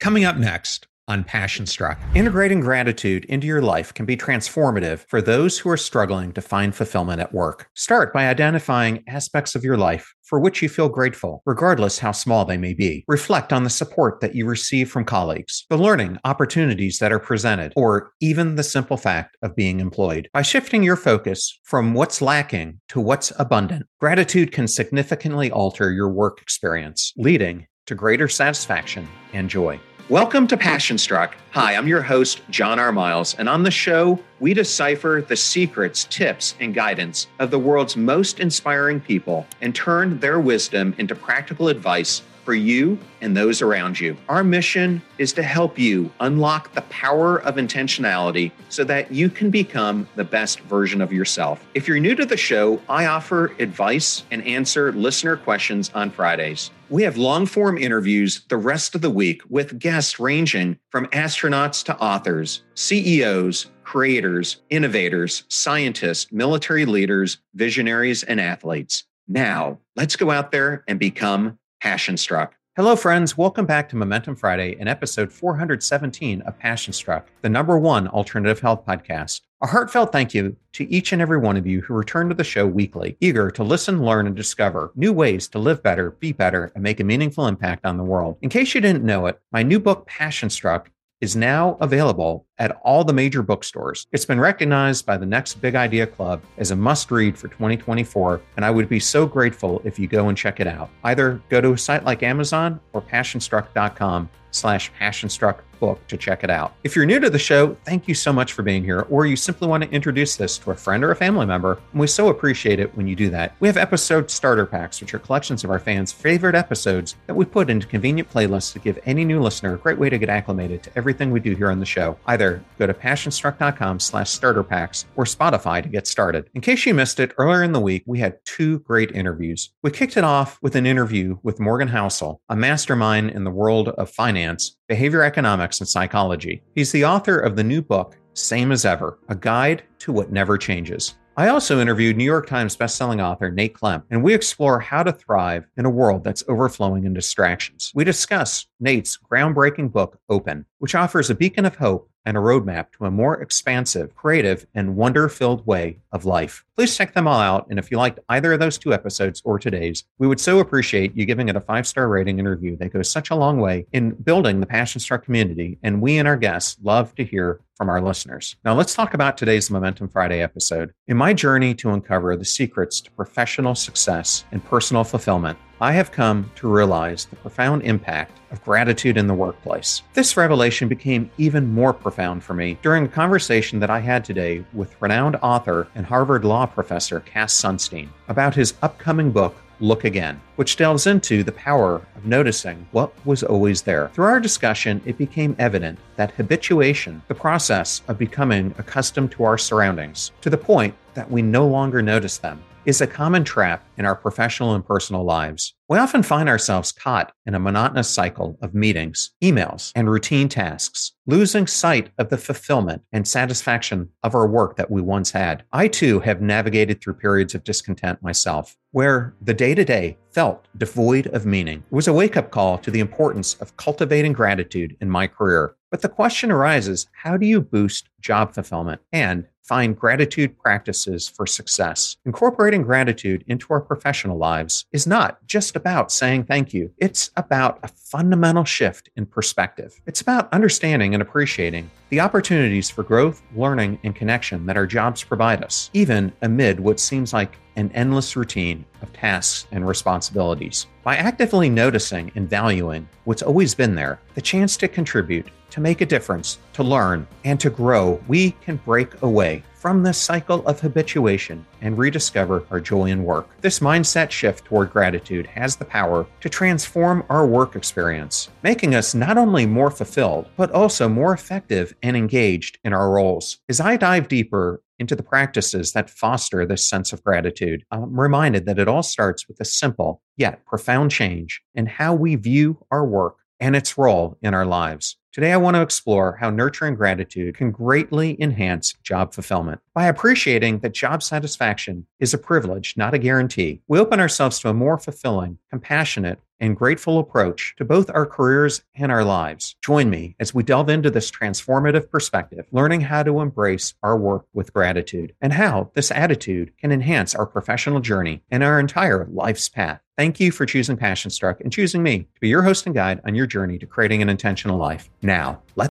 Coming up next on Passion Struck, integrating gratitude into your life can be transformative for those who are struggling to find fulfillment at work. Start by identifying aspects of your life for which you feel grateful, regardless how small they may be. Reflect on the support that you receive from colleagues, the learning opportunities that are presented, or even the simple fact of being employed. By shifting your focus from what's lacking to what's abundant, gratitude can significantly alter your work experience, leading to greater satisfaction and joy. Welcome to Passion Struck. Hi, I'm your host, John R. Miles, and on the show, we decipher the secrets, tips, and guidance of the world's most inspiring people and turn their wisdom into practical advice for you and those around you. Our mission is to help you unlock the power of intentionality so that you can become the best version of yourself. If you're new to the show, I offer advice and answer listener questions on Fridays. We have long form interviews the rest of the week with guests ranging from astronauts to authors, CEOs, creators, innovators, scientists, military leaders, visionaries, and athletes. Now, let's go out there and become passion struck. Hello, friends. Welcome back to Momentum Friday and episode 417 of Passion Struck, the number one alternative health podcast. A heartfelt thank you to each and every one of you who return to the show weekly, eager to listen, learn, and discover new ways to live better, be better, and make a meaningful impact on the world. In case you didn't know it, my new book, Passion Struck, is now available at all the major bookstores. It's been recognized by the Next Big Idea Club as a must read for 2024, and I would be so grateful if you go and check it out. Either go to a site like Amazon or passionstruck.com slash passionstruck book to check it out. If you're new to the show, thank you so much for being here, or you simply want to introduce this to a friend or a family member, and we so appreciate it when you do that. We have episode starter packs, which are collections of our fans' favorite episodes that we put into convenient playlists to give any new listener a great way to get acclimated to everything we do here on the show. Either go to passionstruck.com slash starter packs or Spotify to get started. In case you missed it, earlier in the week, we had two great interviews. We kicked it off with an interview with Morgan Housel, a mastermind in the world of finance behavior economics, and psychology. He's the author of the new book, Same as Ever A Guide to What Never Changes. I also interviewed New York Times bestselling author Nate Klemp, and we explore how to thrive in a world that's overflowing in distractions. We discuss Nate's groundbreaking book, Open, which offers a beacon of hope and a roadmap to a more expansive, creative, and wonder filled way of life. Please check them all out. And if you liked either of those two episodes or today's, we would so appreciate you giving it a five star rating and review. They go such a long way in building the Passion Struck community. And we and our guests love to hear from our listeners. Now, let's talk about today's Momentum Friday episode. In my journey to uncover the secrets to professional success and personal fulfillment, I have come to realize the profound impact of gratitude in the workplace. This revelation became even more profound for me during a conversation that I had today with renowned author and Harvard Law professor Cass Sunstein about his upcoming book, Look Again, which delves into the power of noticing what was always there. Through our discussion, it became evident that habituation, the process of becoming accustomed to our surroundings, to the point that we no longer notice them, is a common trap in our professional and personal lives. We often find ourselves caught in a monotonous cycle of meetings, emails, and routine tasks, losing sight of the fulfillment and satisfaction of our work that we once had. I too have navigated through periods of discontent myself, where the day to day felt devoid of meaning. It was a wake up call to the importance of cultivating gratitude in my career. But the question arises how do you boost job fulfillment and find gratitude practices for success? Incorporating gratitude into our professional lives is not just about saying thank you, it's about a fundamental shift in perspective. It's about understanding and appreciating the opportunities for growth, learning, and connection that our jobs provide us, even amid what seems like an endless routine of tasks and responsibilities. By actively noticing and valuing what's always been there, the chance to contribute, to make a difference, to learn, and to grow, we can break away from this cycle of habituation and rediscover our joy in work. This mindset shift toward gratitude has the power to transform our work experience, making us not only more fulfilled, but also more effective and engaged in our roles. As I dive deeper into the practices that foster this sense of gratitude, I'm reminded that it all starts with a simple yet profound change in how we view our work and its role in our lives. Today, I want to explore how nurturing gratitude can greatly enhance job fulfillment. By appreciating that job satisfaction is a privilege, not a guarantee, we open ourselves to a more fulfilling, compassionate, and grateful approach to both our careers and our lives. Join me as we delve into this transformative perspective, learning how to embrace our work with gratitude and how this attitude can enhance our professional journey and our entire life's path. Thank you for choosing Passion Struck and choosing me to be your host and guide on your journey to creating an intentional life. Now, let's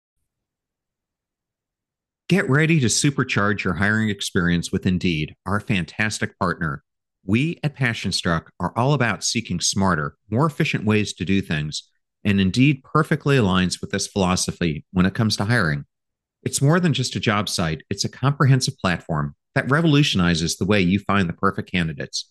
get ready to supercharge your hiring experience with Indeed, our fantastic partner. We at Passion Struck are all about seeking smarter, more efficient ways to do things, and Indeed perfectly aligns with this philosophy when it comes to hiring. It's more than just a job site, it's a comprehensive platform that revolutionizes the way you find the perfect candidates.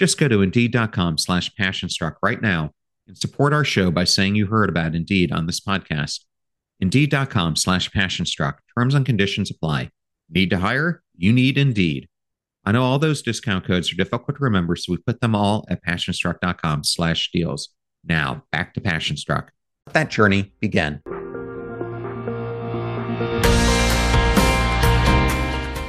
just go to indeed.com slash passionstruck right now and support our show by saying you heard about Indeed on this podcast. Indeed.com slash passionstruck. Terms and conditions apply. Need to hire? You need Indeed. I know all those discount codes are difficult to remember, so we put them all at passionstruck.com slash deals. Now, back to Passionstruck. Let that journey begin.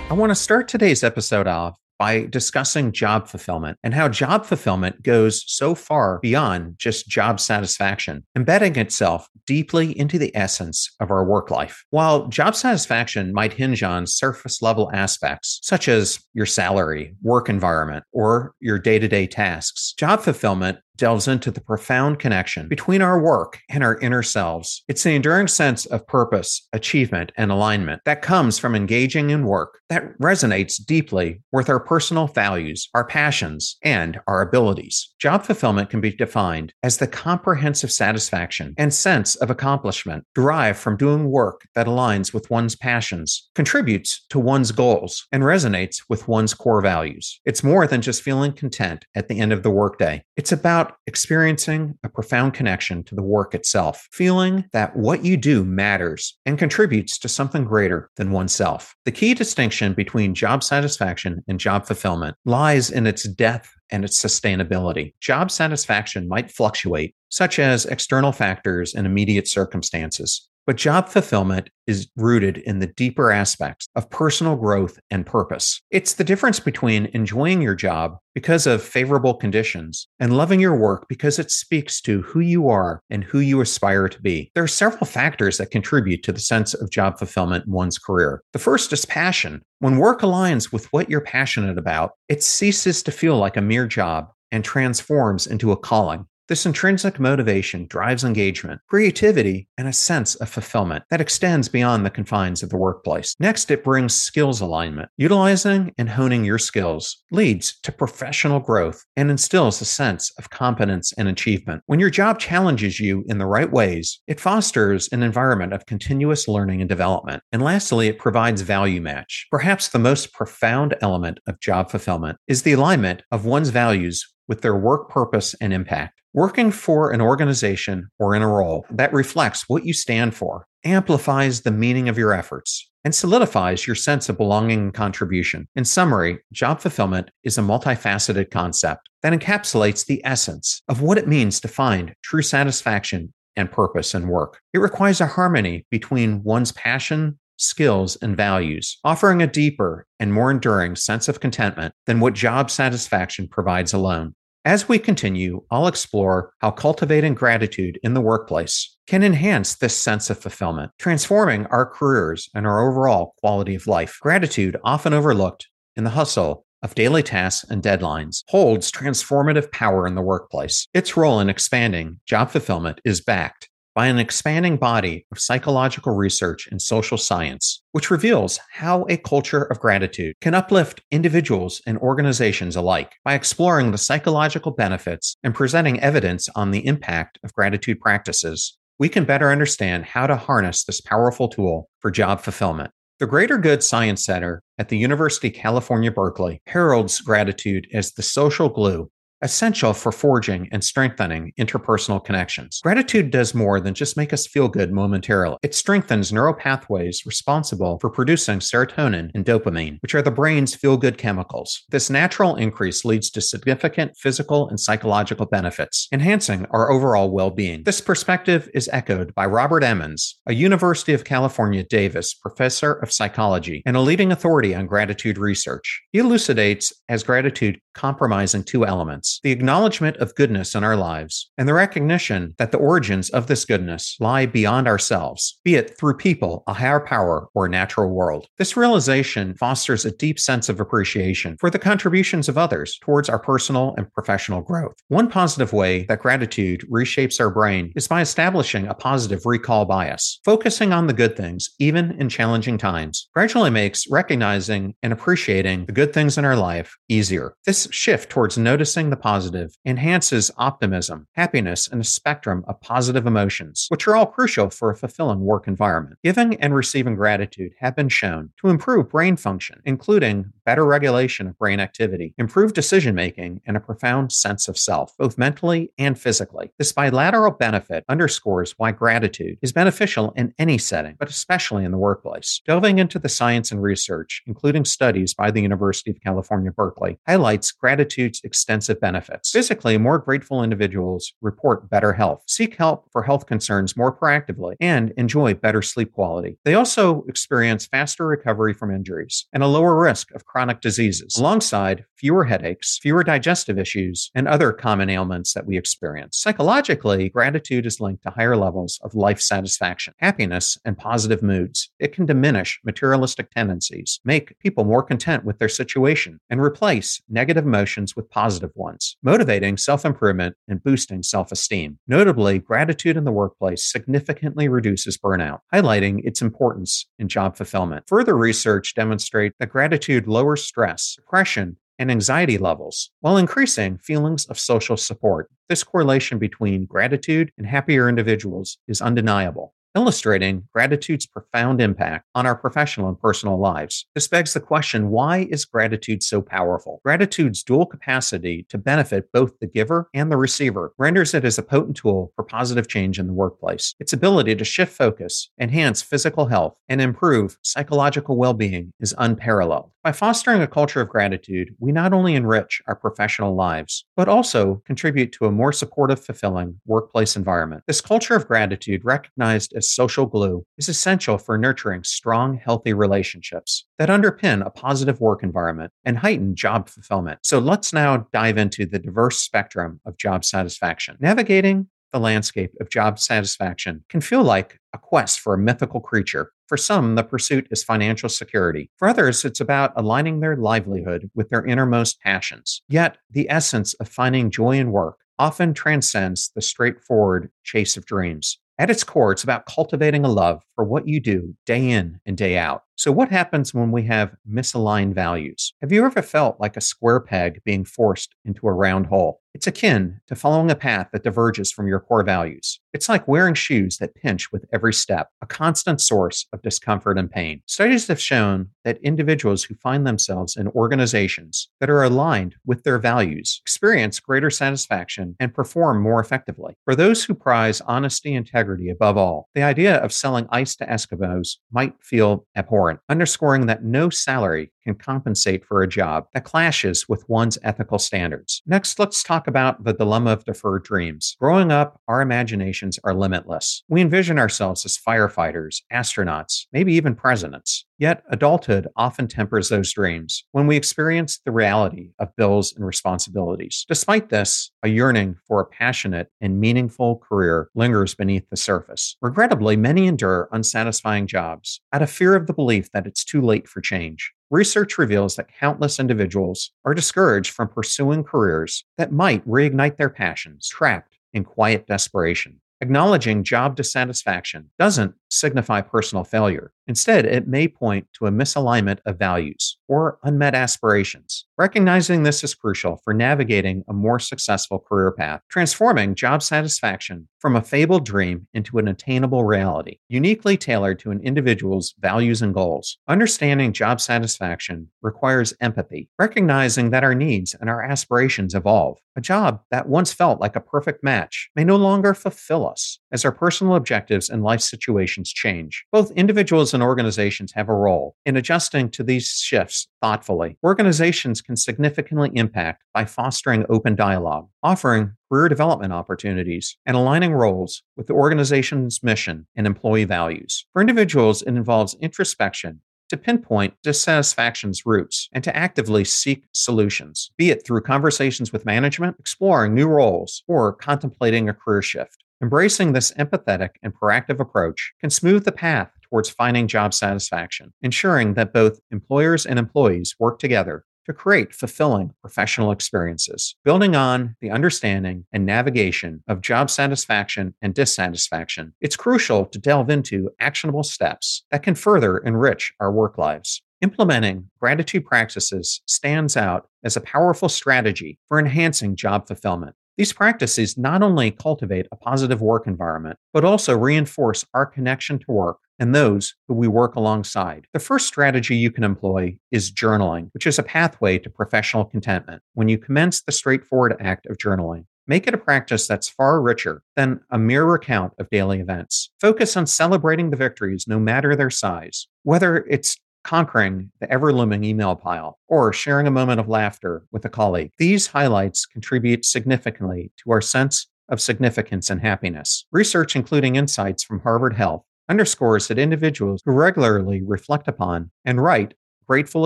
I want to start today's episode off by discussing job fulfillment and how job fulfillment goes so far beyond just job satisfaction, embedding itself deeply into the essence of our work life. While job satisfaction might hinge on surface level aspects, such as your salary, work environment, or your day to day tasks, job fulfillment delves into the profound connection between our work and our inner selves. It's the enduring sense of purpose, achievement, and alignment that comes from engaging in work that resonates deeply with our personal values, our passions, and our abilities. Job fulfillment can be defined as the comprehensive satisfaction and sense of accomplishment derived from doing work that aligns with one's passions, contributes to one's goals, and resonates with one's core values. It's more than just feeling content at the end of the workday. It's about experiencing a profound connection to the work itself, feeling that what you do matters and contributes to something greater than oneself. The key distinction between job satisfaction and job fulfillment lies in its depth and its sustainability. Job satisfaction might fluctuate, such as external factors and immediate circumstances, but job fulfillment is rooted in the deeper aspects of personal growth and purpose. It's the difference between enjoying your job because of favorable conditions and loving your work because it speaks to who you are and who you aspire to be. There are several factors that contribute to the sense of job fulfillment in one's career. The first is passion. When work aligns with what you're passionate about, it ceases to feel like a mere job and transforms into a calling. This intrinsic motivation drives engagement, creativity, and a sense of fulfillment that extends beyond the confines of the workplace. Next, it brings skills alignment. Utilizing and honing your skills leads to professional growth and instills a sense of competence and achievement. When your job challenges you in the right ways, it fosters an environment of continuous learning and development. And lastly, it provides value match. Perhaps the most profound element of job fulfillment is the alignment of one's values with their work purpose and impact. Working for an organization or in a role that reflects what you stand for amplifies the meaning of your efforts and solidifies your sense of belonging and contribution. In summary, job fulfillment is a multifaceted concept that encapsulates the essence of what it means to find true satisfaction and purpose in work. It requires a harmony between one's passion, skills, and values, offering a deeper and more enduring sense of contentment than what job satisfaction provides alone. As we continue, I'll explore how cultivating gratitude in the workplace can enhance this sense of fulfillment, transforming our careers and our overall quality of life. Gratitude, often overlooked in the hustle of daily tasks and deadlines, holds transformative power in the workplace. Its role in expanding job fulfillment is backed by an expanding body of psychological research and social science, which reveals how a culture of gratitude can uplift individuals and organizations alike by exploring the psychological benefits and presenting evidence on the impact of gratitude practices. We can better understand how to harness this powerful tool for job fulfillment. The Greater Good Science Center at the University of California, Berkeley heralds gratitude as the social glue essential for forging and strengthening interpersonal connections. Gratitude does more than just make us feel good momentarily. It strengthens neural pathways responsible for producing serotonin and dopamine, which are the brain's feel good chemicals. This natural increase leads to significant physical and psychological benefits, enhancing our overall well being. This perspective is echoed by Robert Emmons, a University of California Davis professor of psychology and a leading authority on gratitude research. He elucidates as gratitude compromising two elements the acknowledgement of goodness in our lives, and the recognition that the origins of this goodness lie beyond ourselves, be it through people, a higher power, or a natural world. This realization fosters a deep sense of appreciation for the contributions of others towards our personal and professional growth. One positive way that gratitude reshapes our brain is by establishing a positive recall bias. Focusing on the good things, even in challenging times, gradually makes recognizing and appreciating the good things in our life easier. This shift towards noticing the positive enhances optimism, happiness, and a spectrum of positive emotions, which are all crucial for a fulfilling work environment. Giving and receiving gratitude have been shown to improve brain function, including better regulation of brain activity, improved decision making, and a profound sense of self, both mentally and physically. This bilateral benefit underscores why gratitude is beneficial in any setting, but especially in the workplace. Delving into the science and research, including studies by the University of California, Berkeley, highlights gratitude's extensive benefits. Physically, more grateful individuals report better health, seek help for health concerns more proactively, and enjoy better sleep quality. They also experience faster recovery from injuries and a lower risk of chronic diseases, alongside fewer headaches, fewer digestive issues, and other common ailments that we experience. Psychologically, gratitude is linked to higher levels of life satisfaction, happiness, and positive moods. It can diminish materialistic tendencies, make people more content with their situation, and replace negative emotions with positive ones motivating self improvement and boosting self esteem. Notably, gratitude in the workplace significantly reduces burnout, highlighting its importance in job fulfillment. Further research demonstrates that gratitude lowers stress, depression, and anxiety levels while increasing feelings of social support. This correlation between gratitude and happier individuals is undeniable illustrating gratitude's profound impact on our professional and personal lives. This begs the question why is gratitude so powerful? Gratitude's dual capacity to benefit both the giver and the receiver renders it as a potent tool for positive change in the workplace. Its ability to shift focus, enhance physical health, and improve psychological well being is unparalleled. By fostering a culture of gratitude, we not only enrich our professional lives, but also contribute to a more supportive, fulfilling workplace environment. This culture of gratitude, recognized as social glue, is essential for nurturing strong, healthy relationships that underpin a positive work environment and heighten job fulfillment. So let's now dive into the diverse spectrum of job satisfaction. Navigating the landscape of job satisfaction can feel like a quest for a mythical creature. For some, the pursuit is financial security. For others, it's about aligning their livelihood with their innermost passions. Yet, the essence of finding joy in work often transcends the straightforward chase of dreams. At its core, it's about cultivating a love for what you do day in and day out. So, what happens when we have misaligned values? Have you ever felt like a square peg being forced into a round hole? It's akin to following a path that diverges from your core values. It's like wearing shoes that pinch with every step, a constant source of discomfort and pain. Studies have shown that individuals who find themselves in organizations that are aligned with their values experience greater satisfaction and perform more effectively. For those who prize honesty and integrity above all, the idea of selling ice to Eskimos might feel abhorrent, underscoring that no salary can compensate for a job that clashes with one's ethical standards. Next, let's talk about the dilemma of deferred dreams. Growing up, our imaginations are limitless. We envision ourselves as firefighters, astronauts, maybe even presidents. Yet, adulthood often tempers those dreams when we experience the reality of bills and responsibilities. Despite this, a yearning for a passionate and meaningful career lingers beneath the surface. Regrettably, many endure unsatisfying jobs out of fear of the belief that it's too late for change. Research reveals that countless individuals are discouraged from pursuing careers that might reignite their passions, trapped in quiet desperation. Acknowledging job dissatisfaction doesn't signify personal failure. Instead, it may point to a misalignment of values or unmet aspirations. Recognizing this is crucial for navigating a more successful career path, transforming job satisfaction from a fabled dream into an attainable reality, uniquely tailored to an individual's values and goals. Understanding job satisfaction requires empathy, recognizing that our needs and our aspirations evolve. A job that once felt like a perfect match may no longer fulfill us as our personal objectives and life situations change. Both individuals and organizations have a role in adjusting to these shifts thoughtfully. Organizations can significantly impact by fostering open dialogue, offering career development opportunities, and aligning roles with the organization's mission and employee values. For individuals, it involves introspection to pinpoint dissatisfaction's roots and to actively seek solutions, be it through conversations with management, exploring new roles, or contemplating a career shift. Embracing this empathetic and proactive approach can smooth the path towards finding job satisfaction, ensuring that both employers and employees work together to create fulfilling professional experiences. Building on the understanding and navigation of job satisfaction and dissatisfaction, it's crucial to delve into actionable steps that can further enrich our work lives. Implementing gratitude practices stands out as a powerful strategy for enhancing job fulfillment. These practices not only cultivate a positive work environment, but also reinforce our connection to work and those who we work alongside. The first strategy you can employ is journaling, which is a pathway to professional contentment. When you commence the straightforward act of journaling, Make it a practice that's far richer than a mere recount of daily events. Focus on celebrating the victories, no matter their size. Whether it's conquering the ever looming email pile, or sharing a moment of laughter with a colleague. These highlights contribute significantly to our sense of significance and happiness. Research, including insights from Harvard Health, underscores that individuals who regularly reflect upon and write grateful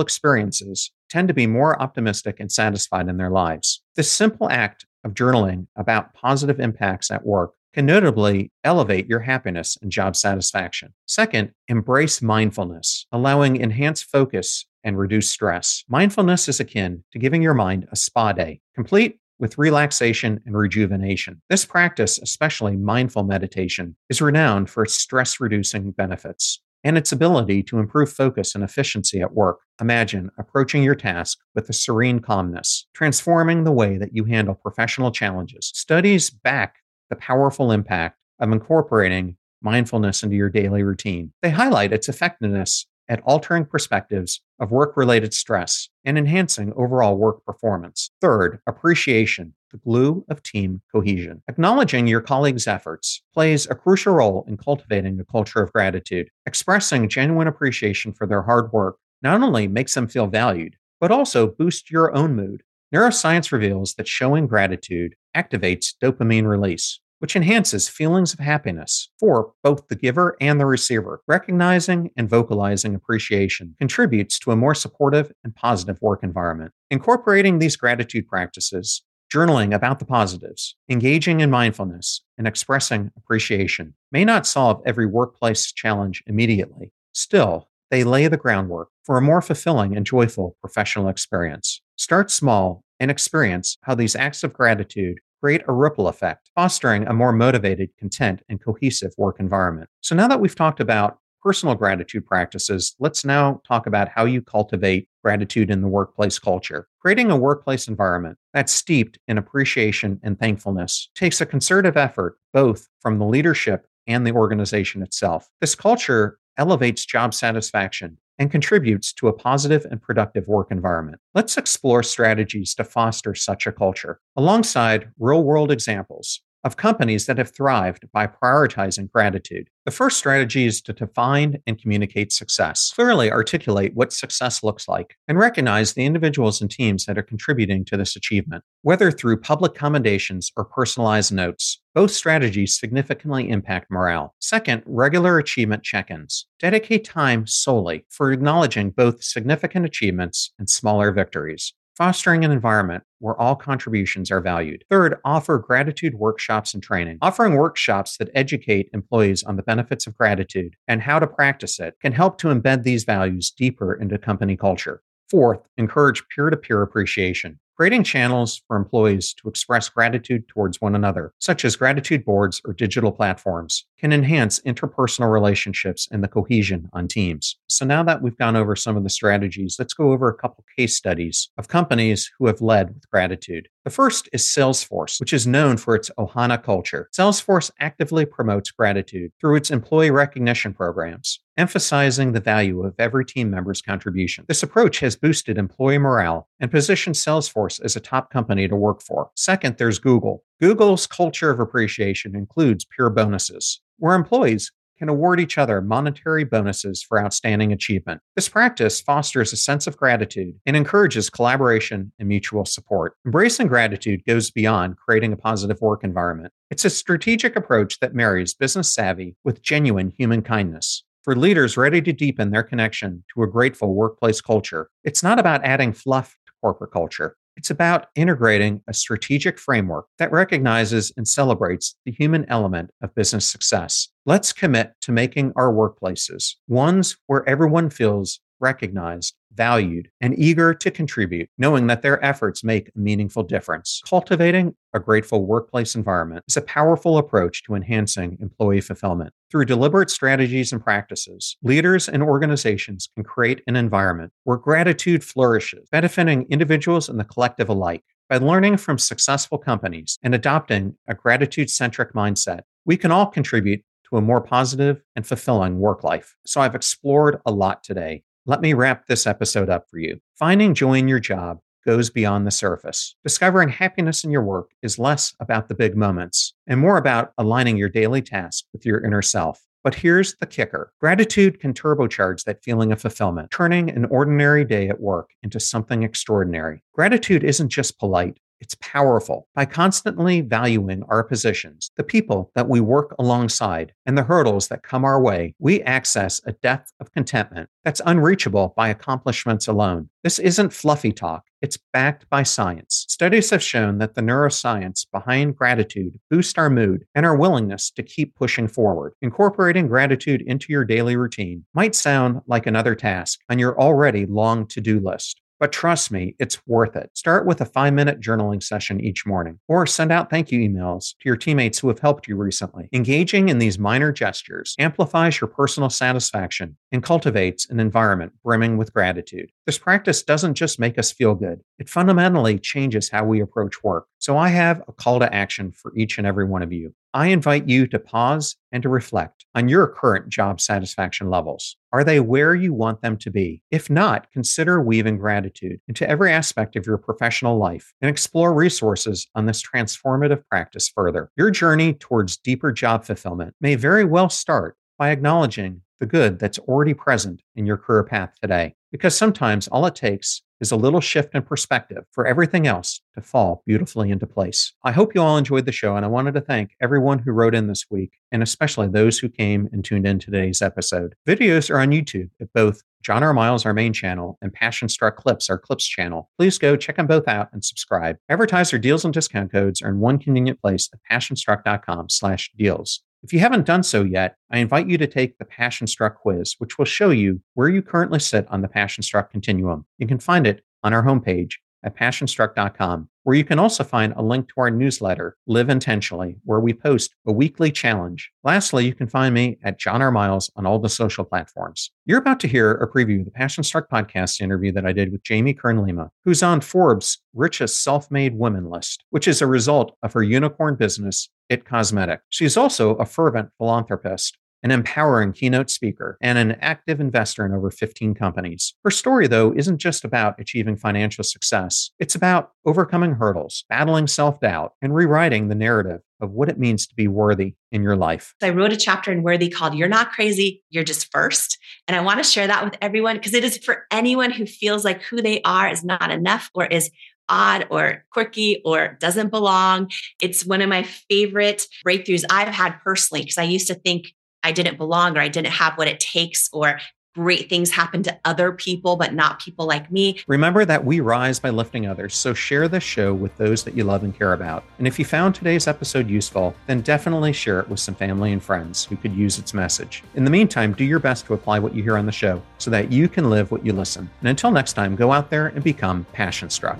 experiences tend to be more optimistic and satisfied in their lives. This simple act of journaling about positive impacts at work can notably elevate your happiness and job satisfaction. Second, embrace mindfulness, allowing enhanced focus and reduce stress. Mindfulness is akin to giving your mind a spa day, complete with relaxation and rejuvenation. This practice, especially mindful meditation, is renowned for its stress reducing benefits and its ability to improve focus and efficiency at work. Imagine approaching your task with a serene calmness, transforming the way that you handle professional challenges. Studies back the powerful impact of incorporating mindfulness into your daily routine. They highlight its effectiveness at altering perspectives of work related stress and enhancing overall work performance. Third, appreciation, the glue of team cohesion. Acknowledging your colleagues' efforts plays a crucial role in cultivating a culture of gratitude. Expressing genuine appreciation for their hard work not only makes them feel valued, but also boosts your own mood. Neuroscience reveals that showing gratitude activates dopamine release, which enhances feelings of happiness for both the giver and the receiver. Recognizing and vocalizing appreciation contributes to a more supportive and positive work environment. Incorporating these gratitude practices, journaling about the positives, engaging in mindfulness, and expressing appreciation may not solve every workplace challenge immediately. Still, they lay the groundwork for a more fulfilling and joyful professional experience. Start small and experience how these acts of gratitude create a ripple effect, fostering a more motivated, content, and cohesive work environment. So now that we've talked about personal gratitude practices, let's now talk about how you cultivate gratitude in the workplace culture. Creating a workplace environment that's steeped in appreciation and thankfulness takes a concerted effort both from the leadership and the organization itself. This culture elevates job satisfaction and contributes to a positive and productive work environment. Let's explore strategies to foster such a culture. Alongside real world examples of companies that have thrived by prioritizing gratitude. The first strategy is to define and communicate success. Clearly articulate what success looks like and recognize the individuals and teams that are contributing to this achievement. Whether through public commendations or personalized notes, both strategies significantly impact morale. Second, regular achievement check ins. Dedicate time solely for acknowledging both significant achievements and smaller victories fostering an environment where all contributions are valued. Third, offer gratitude workshops and training. Offering workshops that educate employees on the benefits of gratitude and how to practice it can help to embed these values deeper into company culture. Fourth, encourage peer to peer appreciation. Creating channels for employees to express gratitude towards one another, such as gratitude boards or digital platforms, can enhance interpersonal relationships and the cohesion on teams. So now that we've gone over some of the strategies, let's go over a couple case studies of companies who have led with gratitude. The first is Salesforce, which is known for its Ohana culture. Salesforce actively promotes gratitude through its employee recognition programs, emphasizing the value of every team member's contribution. This approach has boosted employee morale and positioned Salesforce as a top company to work for. Second, there's Google. Google's culture of appreciation includes peer bonuses, where employees can award each other monetary bonuses for outstanding achievement. This practice fosters a sense of gratitude and encourages collaboration and mutual support. Embracing gratitude goes beyond creating a positive work environment. It's a strategic approach that marries business savvy with genuine human kindness. For leaders ready to deepen their connection to a grateful workplace culture, it's not about adding fluff to corporate culture. It's about integrating a strategic framework that recognizes and celebrates the human element of business success. Let's commit to making our workplaces ones where everyone feels recognized, valued, and eager to contribute, knowing that their efforts make a meaningful difference. Cultivating a grateful workplace environment is a powerful approach to enhancing employee fulfillment. Through deliberate strategies and practices, leaders and organizations can create an environment where gratitude flourishes, benefiting individuals and the collective alike. By learning from successful companies and adopting a gratitude centric mindset, we can all contribute to a more positive and fulfilling work life. So I've explored a lot today. Let me wrap this episode up for you. Finding joy in your job goes beyond the surface. Discovering happiness in your work is less about the big moments and more about aligning your daily tasks with your inner self. But here's the kicker gratitude can turbocharge that feeling of fulfillment, turning an ordinary day at work into something extraordinary. Gratitude isn't just polite, it's powerful by constantly valuing our positions, the people that we work alongside, and the hurdles that come our way. We access a depth of contentment that's unreachable by accomplishments alone. This isn't fluffy talk. It's backed by science. Studies have shown that the neuroscience behind gratitude boosts our mood and our willingness to keep pushing forward. Incorporating gratitude into your daily routine might sound like another task on your already long to do list. But trust me, it's worth it. Start with a five minute journaling session each morning or send out thank you emails to your teammates who have helped you recently. Engaging in these minor gestures amplifies your personal satisfaction and cultivates an environment brimming with gratitude. This practice doesn't just make us feel good, it fundamentally changes how we approach work. So I have a call to action for each and every one of you. I invite you to pause and to reflect on your current job satisfaction levels. Are they where you want them to be? If not, consider weaving gratitude into every aspect of your professional life and explore resources on this transformative practice further. Your journey towards deeper job fulfillment may very well start by acknowledging the good that's already present in your career path today. Because sometimes all it takes is a little shift in perspective for everything else to fall beautifully into place. I hope you all enjoyed the show, and I wanted to thank everyone who wrote in this week, and especially those who came and tuned in today's episode. Videos are on YouTube at both John R. Miles, our main channel, and Passion Struck Clips, our Clips channel. Please go check them both out and subscribe. Advertiser deals and discount codes are in one convenient place at passionstruck.com slash deals. If you haven't done so yet, I invite you to take the Passion Struck quiz, which will show you where you currently sit on the Passion Struck continuum. You can find it on our homepage at passionstruck.com, where you can also find a link to our newsletter, Live Intentionally, where we post a weekly challenge. Lastly, you can find me at John R. Miles on all the social platforms. You're about to hear a preview of the Passion Struck podcast interview that I did with Jamie Kern Lima, who's on Forbes' richest self made women list, which is a result of her unicorn business, It Cosmetic. She's also a fervent philanthropist an empowering keynote speaker, and an active investor in over 15 companies. Her story, though, isn't just about achieving financial success, it's about overcoming hurdles, battling self doubt, and rewriting the narrative of what it means to be worthy in your life. I wrote a chapter in Worthy called You're Not Crazy, You're Just First. And I want to share that with everyone because it is for anyone who feels like who they are is not enough or is odd or quirky or doesn't belong. It's one of my favorite breakthroughs I've had personally because I used to think I didn't belong or I didn't have what it takes or great things happen to other people, but not people like me. Remember that we rise by lifting others, so share this show with those that you love and care about. And if you found today's episode useful, then definitely share it with some family and friends who could use its message. In the meantime, do your best to apply what you hear on the show so that you can live what you listen. And until next time, go out there and become passion struck.